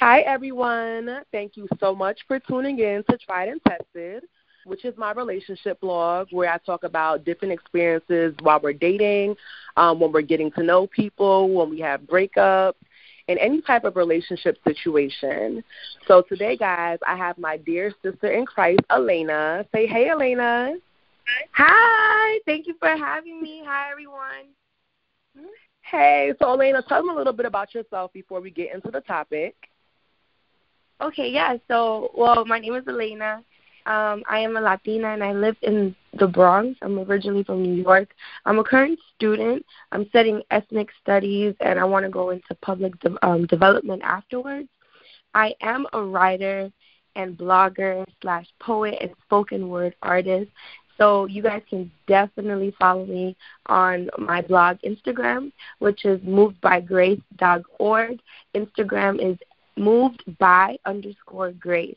Hi, everyone. Thank you so much for tuning in to Tried and Tested, which is my relationship blog where I talk about different experiences while we're dating, um, when we're getting to know people, when we have breakups, and any type of relationship situation. So today, guys, I have my dear sister in Christ, Elena. Say hey, Elena. Hi. Thank you for having me. Hi, everyone. Hey, so Elena, tell them a little bit about yourself before we get into the topic. Okay, yeah. So, well, my name is Elena. Um, I am a Latina and I live in the Bronx. I'm originally from New York. I'm a current student. I'm studying ethnic studies and I want to go into public de- um, development afterwards. I am a writer and blogger slash poet and spoken word artist. So you guys can definitely follow me on my blog Instagram, which is movedbygrace.org. Instagram is moved by underscore grace.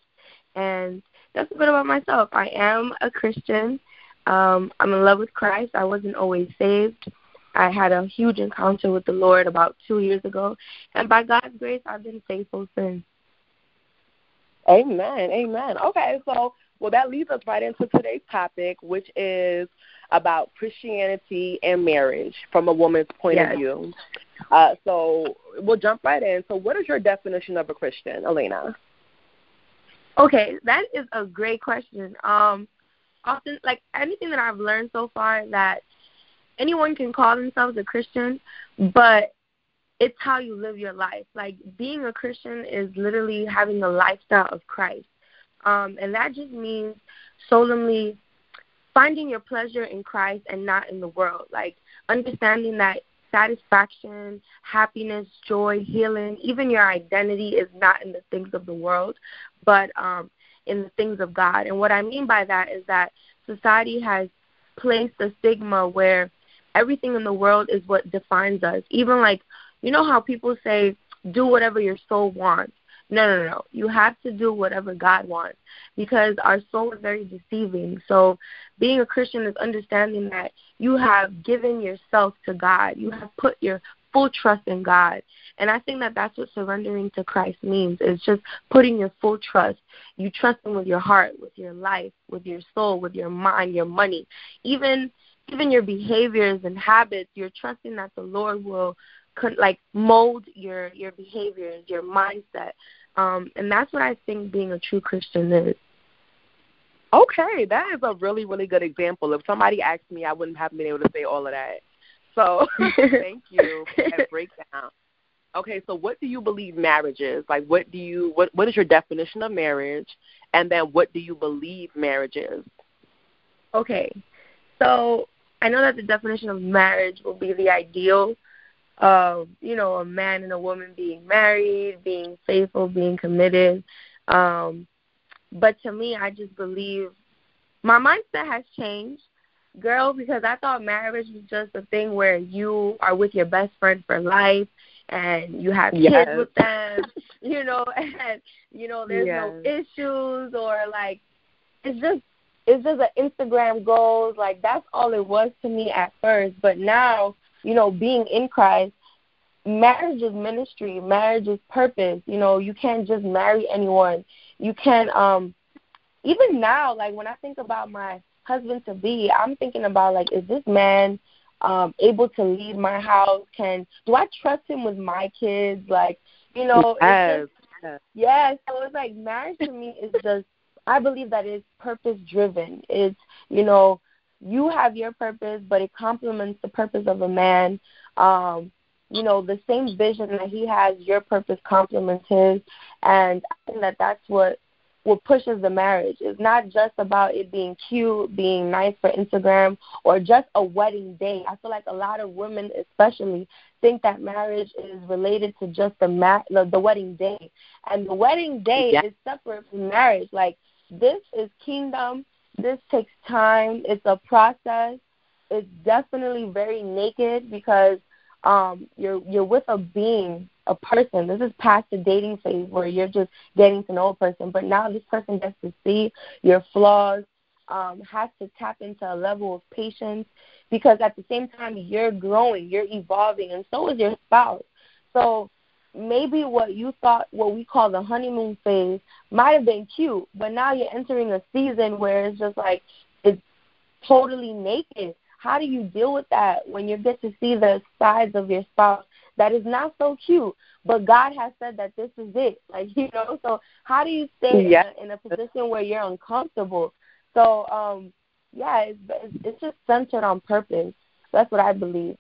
And that's a bit about myself. I am a Christian. Um, I'm in love with Christ. I wasn't always saved. I had a huge encounter with the Lord about two years ago, and by God's grace, I've been faithful since. Amen. Amen. Okay, so well, that leads us right into today's topic, which is about Christianity and marriage from a woman's point yes. of view. Uh, so we'll jump right in. So, what is your definition of a Christian, Elena? Okay, that is a great question. Um, often, like anything that I've learned so far, that anyone can call themselves a Christian, but it's how you live your life. Like being a Christian is literally having the lifestyle of Christ, um, and that just means solemnly finding your pleasure in Christ and not in the world. Like understanding that satisfaction, happiness, joy, healing, even your identity is not in the things of the world, but um, in the things of God. And what I mean by that is that society has placed a stigma where everything in the world is what defines us. Even like, you know how people say, do whatever your soul wants. No, no, no. You have to do whatever God wants because our soul is very deceiving. So, being a Christian is understanding that you have given yourself to God. You have put your full trust in God. And I think that that's what surrendering to Christ means. It's just putting your full trust. You trust him with your heart, with your life, with your soul, with your mind, your money. Even even your behaviors and habits, you're trusting that the Lord will like mold your your behaviors, your mindset. Um, and that's what I think being a true Christian is. Okay, that is a really, really good example. If somebody asked me, I wouldn't have been able to say all of that. So thank you for that breakdown. Okay, so what do you believe marriage is? Like, what do you what what is your definition of marriage, and then what do you believe marriage is? Okay, so I know that the definition of marriage will be the ideal of you know a man and a woman being married, being faithful, being committed. Um, but to me, I just believe my mindset has changed, girl, because I thought marriage was just a thing where you are with your best friend for life and you have yes. kids with them, you know, and you know there's yes. no issues or like it's just it's just an Instagram goals like that's all it was to me at first, but now you know being in Christ, marriage is ministry, marriage is purpose. You know you can't just marry anyone. You can um even now like when I think about my husband to be, I'm thinking about like is this man um able to lead my house can do i trust him with my kids like you know yes. Just, yeah so it's like marriage to me is just i believe that it's purpose driven it's you know you have your purpose but it complements the purpose of a man um you know the same vision that he has your purpose complements his and i think that that's what what pushes the marriage. It's not just about it being cute, being nice for Instagram, or just a wedding day. I feel like a lot of women, especially, think that marriage is related to just the ma- the, the wedding day, and the wedding day yeah. is separate from marriage. Like this is kingdom. This takes time. It's a process. It's definitely very naked because um, you're you're with a being a person. This is past the dating phase where you're just getting to know a person, but now this person gets to see your flaws, um, has to tap into a level of patience because at the same time you're growing, you're evolving, and so is your spouse. So maybe what you thought what we call the honeymoon phase might have been cute, but now you're entering a season where it's just like it's totally naked. How do you deal with that when you get to see the sides of your spouse that is not so cute, but God has said that this is it? Like you know, so how do you stay in, a, in a position where you're uncomfortable? So um, yeah, it's it's just centered on purpose. That's what I believe.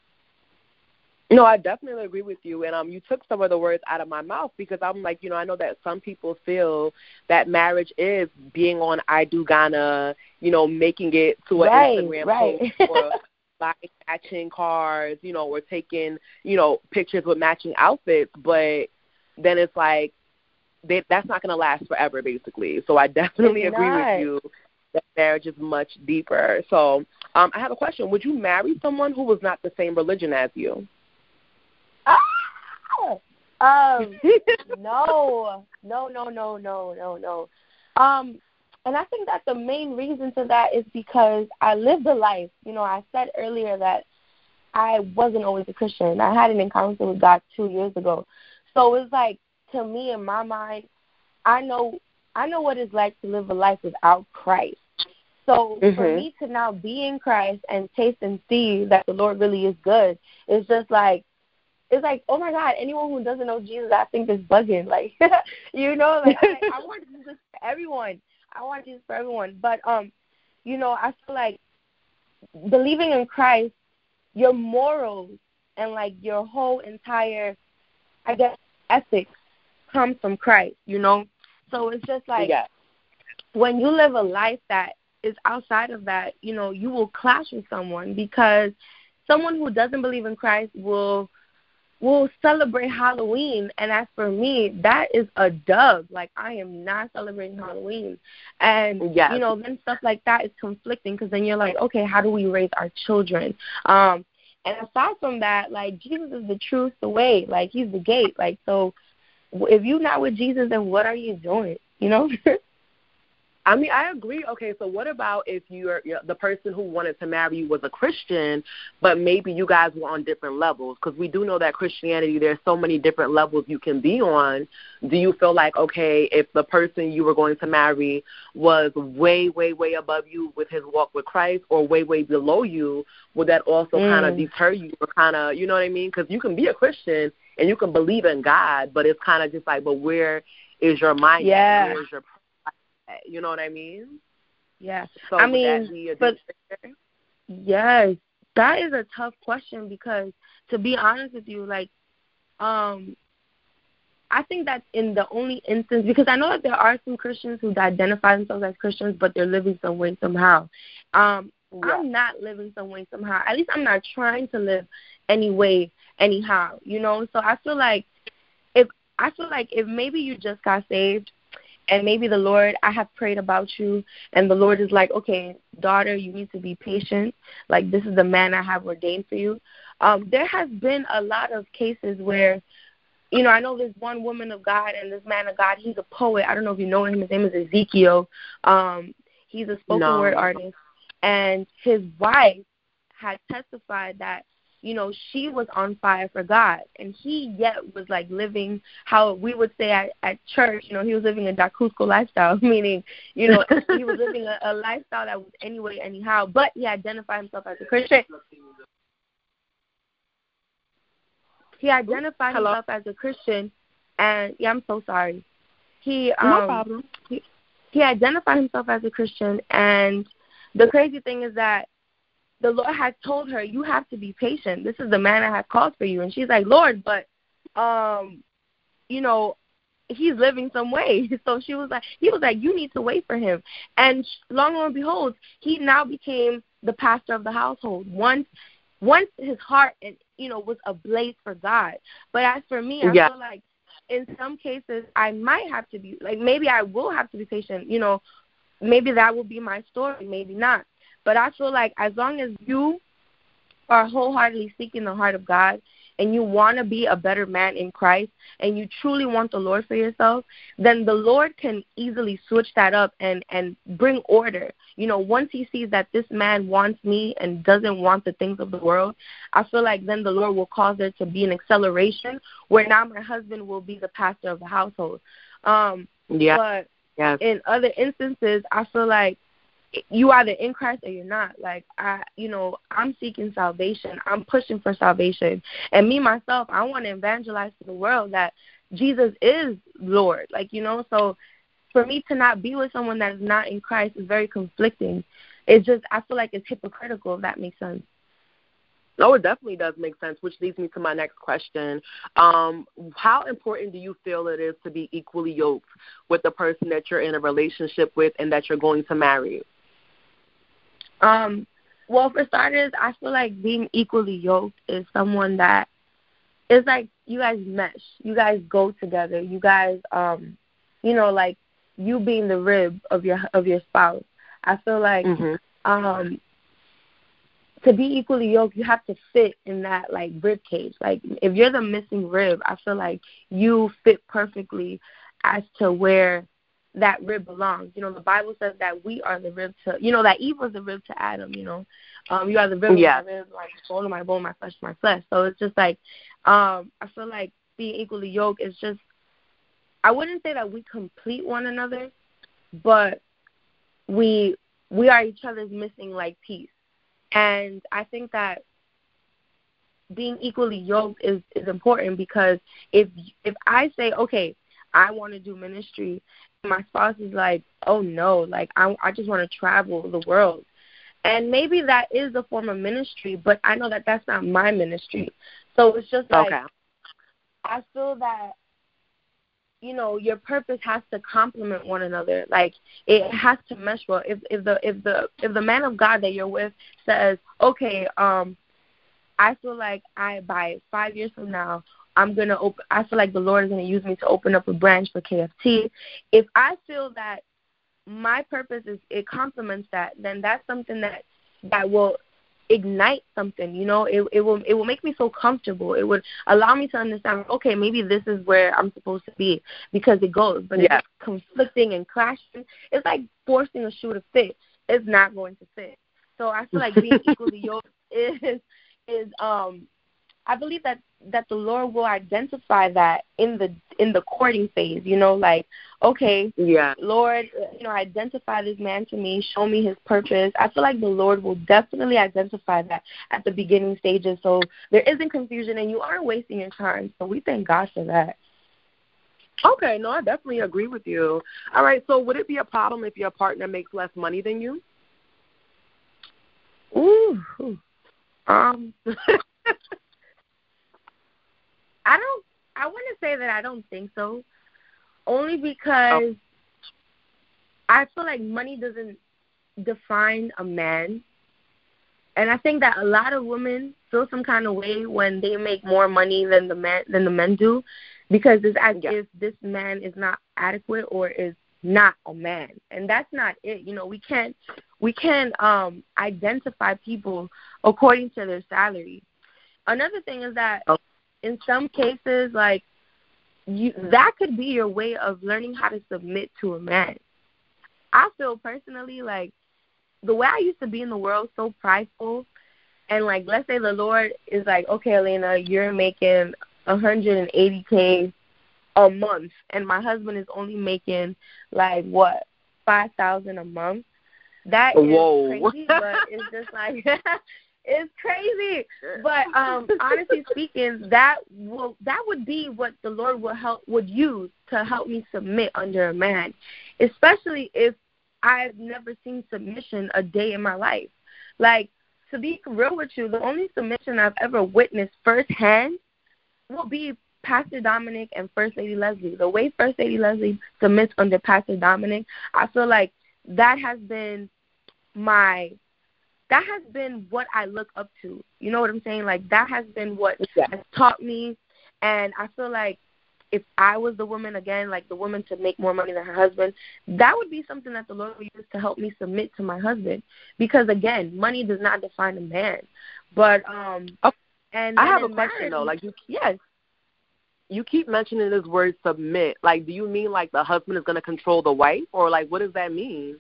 No, I definitely agree with you. And um, you took some of the words out of my mouth because I'm like, you know, I know that some people feel that marriage is being on I do Ghana, you know, making it to an right, Instagram right. post or buying matching cars, you know, or taking, you know, pictures with matching outfits. But then it's like, they, that's not going to last forever, basically. So I definitely it's agree not. with you that marriage is much deeper. So um, I have a question. Would you marry someone who was not the same religion as you? Ah! Um, no, no, no, no, no, no, no. Um, and I think that the main reason to that is because I lived a life. You know, I said earlier that I wasn't always a Christian. I had an encounter with God two years ago. So it's like to me in my mind, I know I know what it's like to live a life without Christ. So mm-hmm. for me to now be in Christ and taste and see that the Lord really is good, it's just like it's like, oh my God, anyone who doesn't know Jesus, I think is bugging. Like, you know, like I, I want Jesus for everyone. I want Jesus for everyone. But um, you know, I feel like believing in Christ, your morals and like your whole entire, I guess, ethics comes from Christ. You know, so it's just like yeah. when you live a life that is outside of that, you know, you will clash with someone because someone who doesn't believe in Christ will will celebrate Halloween. And as for me, that is a dub. Like I am not celebrating Halloween. And yes. you know, then stuff like that is conflicting because then you're like, okay, how do we raise our children? Um, and aside from that, like Jesus is the truth, the way. Like he's the gate. Like so, if you're not with Jesus, then what are you doing? You know. I mean, I agree. Okay, so what about if you're, you're the person who wanted to marry you was a Christian, but maybe you guys were on different levels? Because we do know that Christianity, there's so many different levels you can be on. Do you feel like, okay, if the person you were going to marry was way, way, way above you with his walk with Christ, or way, way below you, would that also mm. kind of deter you, or kind of, you know what I mean? Because you can be a Christian and you can believe in God, but it's kind of just like, but where is your mind? Yeah. Where is your you know what I mean? Yeah. So I mean, but yes, that is a tough question because to be honest with you, like, um, I think that in the only instance because I know that there are some Christians who identify themselves as Christians, but they're living some way somehow. Um, yeah. I'm not living some way somehow. At least I'm not trying to live any way anyhow. You know, so I feel like if I feel like if maybe you just got saved and maybe the Lord, I have prayed about you, and the Lord is like, okay, daughter, you need to be patient. Like, this is the man I have ordained for you. Um, there has been a lot of cases where, you know, I know there's one woman of God and this man of God, he's a poet. I don't know if you know him. His name is Ezekiel. Um, he's a spoken no. word artist. And his wife had testified that you know, she was on fire for God. And he yet was like living how we would say at, at church, you know, he was living a Dakusco lifestyle, meaning, you know, he was living a, a lifestyle that was anyway, anyhow, but he identified himself as a Christian. He identified Hello? himself as a Christian, and yeah, I'm so sorry. He um, no problem. He, he identified himself as a Christian, and the crazy thing is that the Lord had told her, You have to be patient. This is the man I have called for you. And she's like, Lord, but um, you know, he's living some way. So she was like he was like, You need to wait for him. And long and behold, he now became the pastor of the household. Once once his heart and you know was ablaze for God. But as for me, I yeah. feel like in some cases I might have to be like maybe I will have to be patient, you know, maybe that will be my story, maybe not. But I feel like as long as you are wholeheartedly seeking the heart of God and you want to be a better man in Christ and you truly want the Lord for yourself, then the Lord can easily switch that up and and bring order. You know, once he sees that this man wants me and doesn't want the things of the world, I feel like then the Lord will cause there to be an acceleration where now my husband will be the pastor of the household. Um yeah. but yes. in other instances, I feel like you either in Christ or you're not. Like I, you know, I'm seeking salvation. I'm pushing for salvation, and me myself, I want to evangelize to the world that Jesus is Lord. Like you know, so for me to not be with someone that is not in Christ is very conflicting. It's just I feel like it's hypocritical. If that makes sense. No, it definitely does make sense, which leads me to my next question. Um, how important do you feel it is to be equally yoked with the person that you're in a relationship with and that you're going to marry? Um, well, for starters, I feel like being equally yoked is someone that is like you guys mesh. You guys go together. You guys, um, you know, like you being the rib of your of your spouse. I feel like mm-hmm. um to be equally yoked, you have to fit in that like rib cage. Like if you're the missing rib, I feel like you fit perfectly as to where that rib belongs. You know, the Bible says that we are the rib to, you know, that Eve was the rib to Adam. You know, um, you are the rib yeah. of my rib, like bone of my bone, my flesh my flesh. So it's just like, um, I feel like being equally yoked is just. I wouldn't say that we complete one another, but we we are each other's missing like piece, and I think that being equally yoked is is important because if if I say okay, I want to do ministry my spouse is like, oh no, like I I just want to travel the world. And maybe that is a form of ministry, but I know that that's not my ministry. So it's just like okay. I feel that you know your purpose has to complement one another. Like it has to mesh well. If if the if the if the man of God that you're with says, okay, um, I feel like I by five years from now I'm gonna open. I feel like the Lord is gonna use me to open up a branch for KFT. If I feel that my purpose is it complements that, then that's something that that will ignite something. You know, it it will it will make me so comfortable. It would allow me to understand. Okay, maybe this is where I'm supposed to be because it goes. But yeah. if it's conflicting and clashing, it's like forcing a shoe to fit. It's not going to fit. So I feel like being equally yoked is is um I believe that that the Lord will identify that in the in the courting phase. You know, like okay, yeah, Lord, you know, identify this man to me, show me his purpose. I feel like the Lord will definitely identify that at the beginning stages, so there isn't confusion and you aren't wasting your time. So we thank God for that. Okay, no, I definitely agree with you. All right, so would it be a problem if your partner makes less money than you? Ooh, um. I don't. I want to say that I don't think so, only because oh. I feel like money doesn't define a man, and I think that a lot of women feel some kind of way when they make more money than the men than the men do, because it's as yeah. if this man is not adequate or is not a man, and that's not it. You know, we can't we can't um identify people according to their salary. Another thing is that oh in some cases, like you, that could be your way of learning how to submit to a man. I feel personally like the way I used to be in the world, so prideful, and like let's say the Lord is like, okay, Elena, you're making 180k a month, and my husband is only making like what five thousand a month. That is Whoa. crazy, but it's just like It's crazy. But um honestly speaking, that will that would be what the Lord would help would use to help me submit under a man. Especially if I've never seen submission a day in my life. Like to be real with you, the only submission I've ever witnessed firsthand will be Pastor Dominic and First Lady Leslie. The way First Lady Leslie submits under Pastor Dominic, I feel like that has been my that has been what I look up to. You know what I'm saying? Like that has been what yeah. has taught me and I feel like if I was the woman again, like the woman to make more money than her husband, that would be something that the Lord would use to help me submit to my husband. Because again, money does not define a man. But um And I have a marriage, question though. Like you, yes, you keep mentioning this word submit. Like, do you mean like the husband is going to control the wife, or like what does that mean?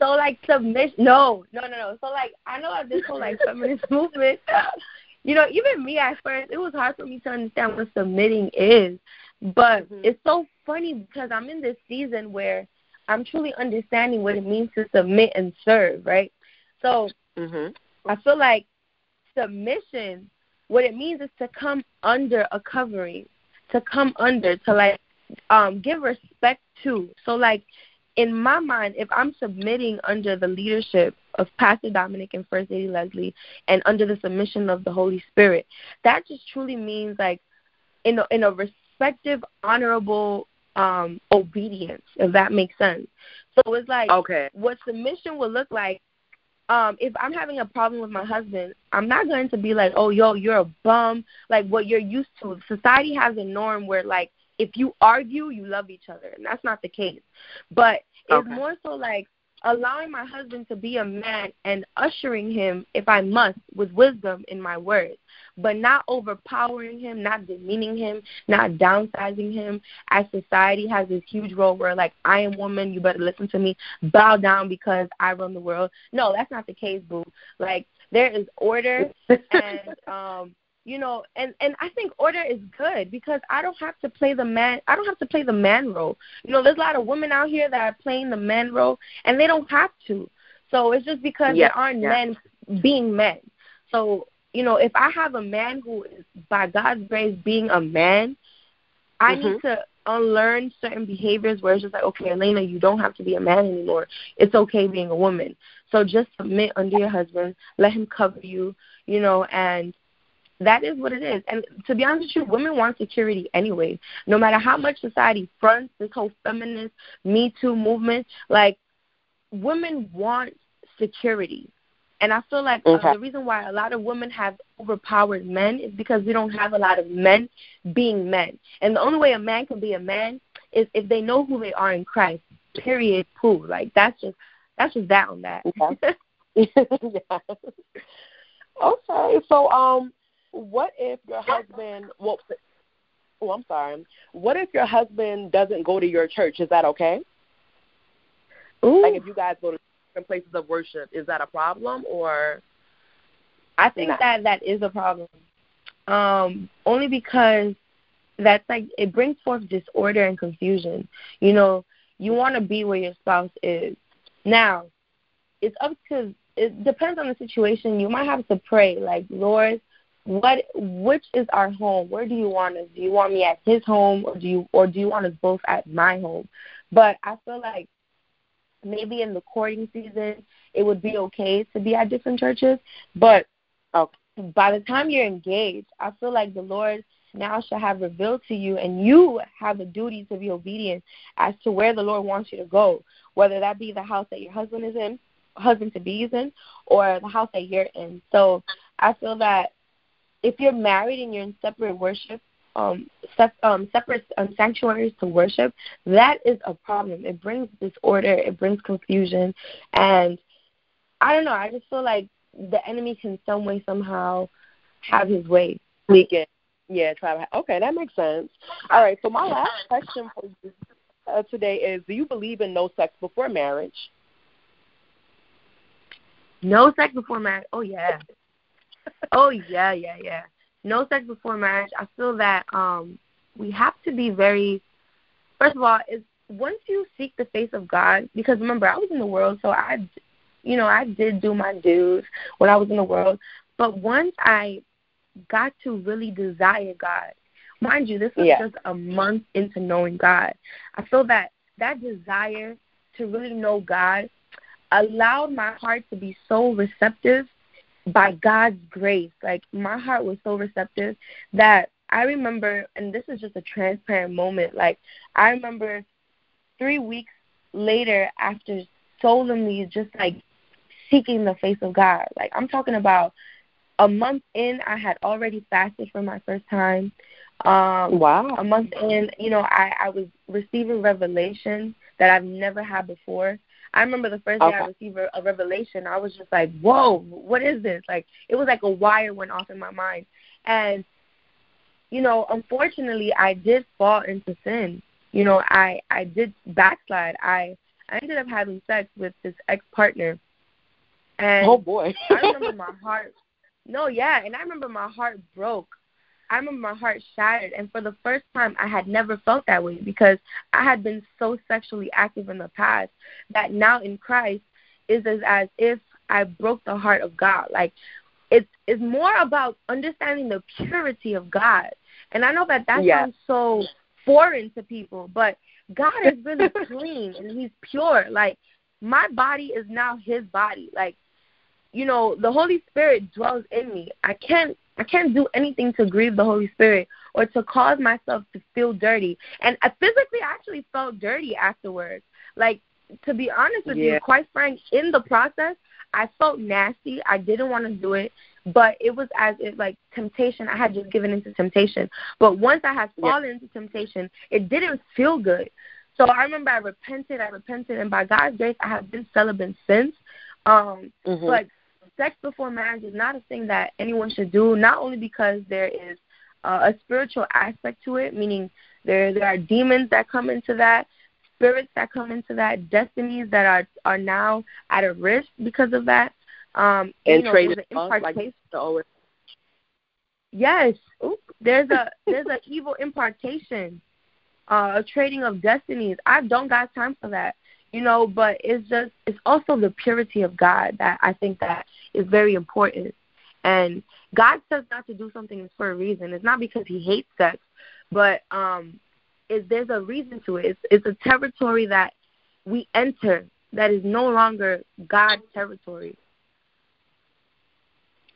So like submission? No, no, no, no. So like I know of this whole like feminist movement. You know, even me at first, it was hard for me to understand what submitting is. But Mhm. it's so funny because I'm in this season where I'm truly understanding what it means to submit and serve, right? So Mhm. I feel like submission, what it means is to come under a covering, to come under, to like um give respect to. So like in my mind, if I'm submitting under the leadership of Pastor Dominic and First Lady Leslie and under the submission of the Holy Spirit, that just truly means like in a, in a respective, honorable um obedience, if that makes sense. So it's like Okay. what submission would look like um if i'm having a problem with my husband i'm not going to be like oh yo you're a bum like what you're used to society has a norm where like if you argue you love each other and that's not the case but it's Okay. more so like allowing my husband to be a man and ushering him if i must with wisdom in my words but not overpowering him not demeaning him not downsizing him as society has this huge role where like I am woman, you better listen to me, bow down because I run the world. No, that's not the case, boo. Like there is order and um you know, and and I think order is good because I don't have to play the man. I don't have to play the man role. You know, there's a lot of women out here that are playing the man role, and they don't have to. So it's just because Yeah, there aren't yeah. men being men. So you know, if I have a man who is by God's grace being a man, I Mhm. need to unlearn certain behaviors where it's just like, okay, Elena, you don't have to be a man anymore. It's okay being a woman. So just submit under your husband, let him cover you, you know, and that is what it is. And to be honest with you, women want security anyway. No matter how much society fronts this whole feminist Me Too movement, like women want security. And I feel like uh, the reason why a lot of women have overpowered men is because we don't have a lot of men being men. And the only way a man can be a man is if they know who they are in Christ. Period. Pooh. Like that's just that's just that on that. Okay. yeah. Okay. So, um, what if your husband? Well, oh, I'm sorry. What if your husband doesn't go to your church? Is that okay? Ooh. Like, if you guys go to different places of worship, is that a problem or? I think Nah. that that is a problem. Um, only because that's like it brings forth disorder and confusion. You know, you want to be where your spouse is. Now, it's up to it depends on the situation. You might have to pray like, Lord, what which is our home? Where do you want us? Do you want me at his home or do you or do you want us both at my home? But I feel like maybe in the courting season it would be okay to be at different churches, but Okay. by the time you're engaged, I feel like the Lord now shall have revealed to you, and you have a duty to be obedient as to where the Lord wants you to go, whether that be the house that your husband is in, husband to be is in, or the house that you're in. So I feel that if you're married and you're in separate worship, um, sep- um, separate um, sanctuaries to worship, that is a problem. It brings disorder, it brings confusion, and I don't know. I just feel like the enemy can some way somehow have his way. In. Yeah, try to. Okay, that makes sense. All right. So my last question for you uh, today is: Do you believe in no sex before marriage? No sex before marriage. Oh yeah. Oh yeah, yeah, yeah. No sex before marriage. I feel that um we have to be very first of all, is once you seek the face of God because remember I was in the world so I you know, I did do my dues when I was in the world. But once I got to really desire God, mind you, this was Yeah. just a month into knowing God. I feel that that desire to really know God allowed my heart to be so receptive by God's grace. Like my heart was so receptive that I remember, and this is just a transparent moment. Like I remember three weeks later, after solemnly just like seeking the face of God. Like I'm talking about a month in, I had already fasted for my first time. Um, Wow. a month in, you know, I, I was receiving revelation that I've never had before. I remember the first day okay. I received a revelation, I was just like, "Whoa, what is this?" Like it was like a wire went off in my mind, and you know, unfortunately, I did fall into sin. You know, I I did backslide. I I ended up having sex with this ex partner, and oh boy, I remember my heart. No, yeah, and I remember my heart broke I remember my heart shattered, and for the first time, I had never felt that way because I had been so sexually active in the past that now in Christ is as, as if I broke the heart of God. Like it's it's more about understanding the purity of God, and I know that that sounds so foreign to people, but God is really clean and He's pure. Like my body is now His body. Like you know, the Holy Spirit dwells in me. I can't I can't do anything to grieve the Holy Spirit or to cause myself to feel dirty. And I physically actually felt dirty afterwards. Like to be honest with yeah. you, quite frank, in the process, I felt nasty. I didn't want to do it, but it was as if like temptation. I had just given into temptation. But once I had fallen yeah. into temptation, it didn't feel good. So I remember I repented, I repented, and by God's grace, I have been celibate since. Um, mm-hmm. But sex before marriage is not a thing that anyone should do, not only because there is uh, a spiritual aspect to it, meaning there there are demons that come into that, spirits that come into that, destinies that are are now at a risk because of that. Um, and you know, trade impartation. Like yes, Oop, there's a there's an evil impartation, uh, a trading of destinies. I don't got time for that you know but it's just it's also the purity of god that i think that is very important and god says not to do something for a reason it's not because he hates sex but um is there's a reason to it it's it's a territory that we enter that is no longer god's territory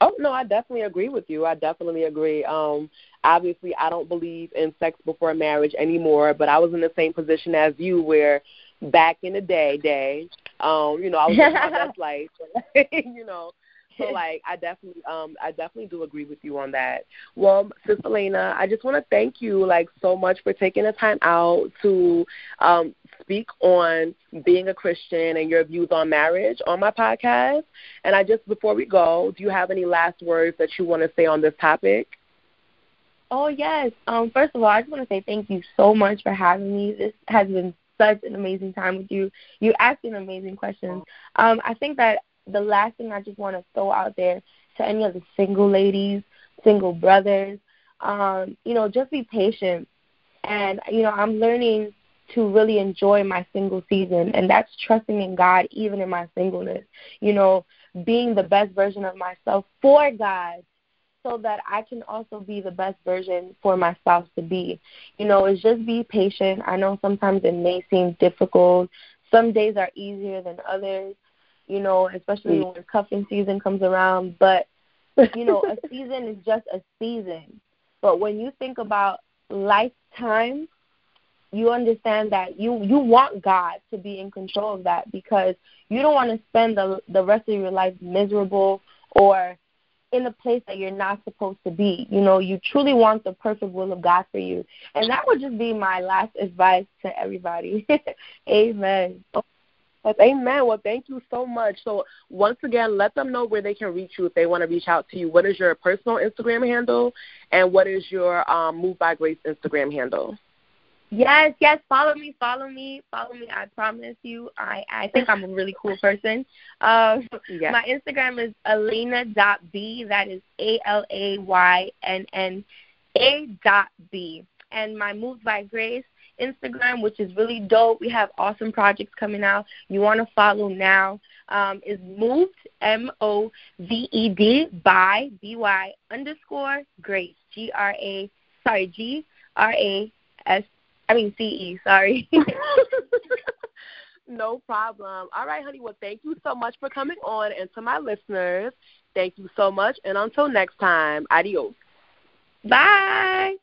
Oh no, I definitely agree with you. I definitely agree. Um, obviously, I don't believe in sex before marriage anymore, but I was in the same position as you, where back in the day, day. Um, you know, I was living my best life. you know, so like I definitely um I definitely do agree with you on that. Well, Sister Lena, I just want to thank you like so much for taking the time out to um speak on being a Christian and your views on marriage on my podcast. And I just before we go, do you have any last words that you want to say on this topic? Oh yes. Um first of all, I just want to say thank you so much for having me. This has been such an amazing time with you. You asking amazing questions. Um, I think that the last thing I just want to throw out there to any of the single ladies, single brothers, um, you know, just be patient. And, you know, I'm learning to really enjoy my single season, and that's trusting in God even in my singleness. You know, being the best version of myself for God so that I can also be the best version for my spouse to be. You know, it's just be patient. I know sometimes it may seem difficult. Some days are easier than others, you know, especially mm. when cuffing season comes around. But, you know, a season is just a season. But when you think about lifetime, you understand that you you want God to be in control of that because you don't want to spend the the rest of your life miserable or in a place that you're not supposed to be. You know, you truly want the perfect will of God for you. And that would just be my last advice to everybody. Amen. Amen. Well, thank you so much. So, once again, let them know where they can reach you if they want to reach out to you. What is your personal Instagram handle, and what is your um, Move by Grace Instagram handle? Yes, yes. Follow me, follow me, follow me. I promise you. I I think I'm a really cool person. Um, yes. My Instagram is Alayna dot b. That is A L A Y N N A dot b. And my Move by Grace Instagram, which is really dope. We have awesome projects coming out. You want to follow now? Um, is moved M O V E D by B Y underscore Grace G R A sorry G R A S I mean CE, sorry. no problem. All right, honey. Well, thank you so much for coming on. And to my listeners, thank you so much. And until next time, adios. Bye.